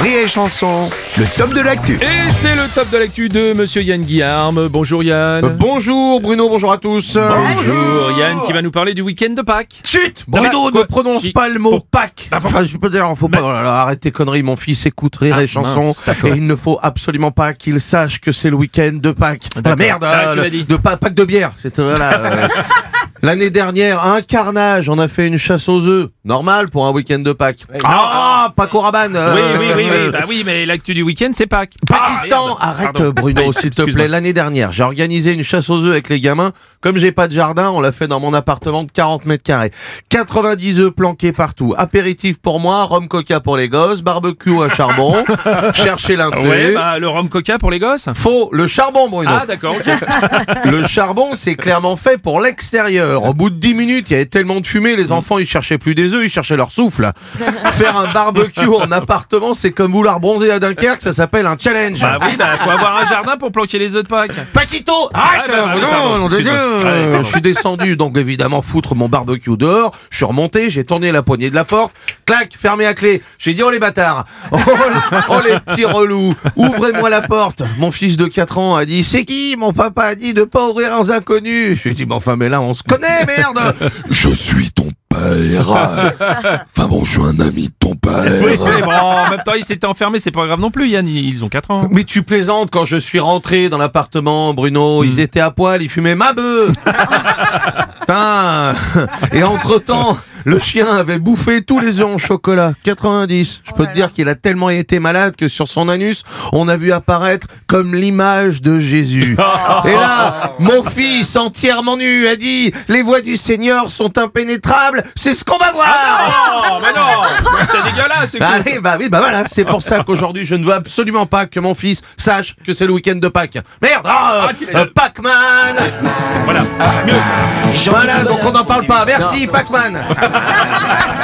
Rire et Chanson, le top de l'actu. Et c'est le top de l'actu de Monsieur Yann Guillarme. Bonjour Yann. Bonjour Bruno, bonjour à tous. Bonjour Yann qui va nous parler du week-end de Pâques. Chut Bruno, ne prononce pas le mot Pâques. Enfin, je peux dire, faut pas. là là, arrête tes conneries, mon fils écoute rire Ah, et d'accord. et il ne faut absolument pas qu'il sache que c'est le week-end de Pâques. La D'accord. merde, Ah, euh, tu l'as dit. de Pa- Pâques de bière. Euh, L'année dernière, un carnage, on a fait une chasse aux œufs. Normal pour un week-end de Pâques. Ah, Paco Rabanne. euh, Oui, oui, oui, oui. euh, Bah oui, mais l'actu du week-end c'est Pâques. Pakistan, Ah, arrête pardon. Bruno, s'il te plaît. L'année dernière, j'ai organisé une chasse aux œufs avec les gamins. Comme j'ai pas de jardin, on l'a fait dans mon appartement de 40 mètres carrés. 90 œufs planqués partout. Apéritif pour moi, rhum coca pour les gosses, barbecue à charbon. Cherchez l'intrus. Ouais, bah le rhum coca pour les gosses. Faux, le charbon Bruno. Ah d'accord, ok. Le charbon, c'est clairement fait pour l'extérieur. Au bout de 10 minutes, il y avait tellement de fumée, les enfants, ils cherchaient plus des œufs, ils cherchaient leur souffle. Faire un barbecue en appartement, c'est comme vouloir bronzer à Dunkerque, ça s'appelle un challenge. Bah oui, bah faut avoir un jardin pour planquer les œufs de Pâques. Paquito Arrête Ah, bah, non, de. Dieu. Ouais, pardon. Je suis descendu, donc évidemment foutre mon barbecue dehors. Je suis remonté, j'ai tourné la poignée de la porte. Clac, fermé à clé. J'ai dit, oh les bâtards Oh, les- oh, les petits relous Ouvrez-moi la porte Mon fils de 4 ans a dit, c'est qui? Mon papa a dit de pas ouvrir un inconnu. J'ai dit, mais enfin, mais là, on se connaît, merde Je suis ton père. Enfin bon, je suis un ami de ton père. Oui, mais bon, en même temps il s'était enfermé, c'est pas grave non plus Yann, ils ils ont 4 ans. Mais tu plaisantes quand je suis rentré dans l'appartement, Bruno. Ils étaient à poil, ils fumaient ma bœuf. Putain. Et entre temps, le chien avait bouffé tous les œufs en chocolat. 90. Je peux te dire qu'il a tellement été malade que sur son anus, on a vu apparaître comme l'image de Jésus. Et là, mon fils entièrement nu a dit, les voies du Seigneur sont impénétrables. C'est ce qu'on va voir. Oh, mais non C'est dégueulasse, c'est Bah, cool. allez, bah oui, bah voilà, c'est pour ça qu'aujourd'hui je ne veux absolument pas que mon fils sache que c'est le week-end de Pâques. Merde, ah, tu- euh, Pac-Man Voilà. Voilà, donc on n'en parle pas. Merci, Pac-Man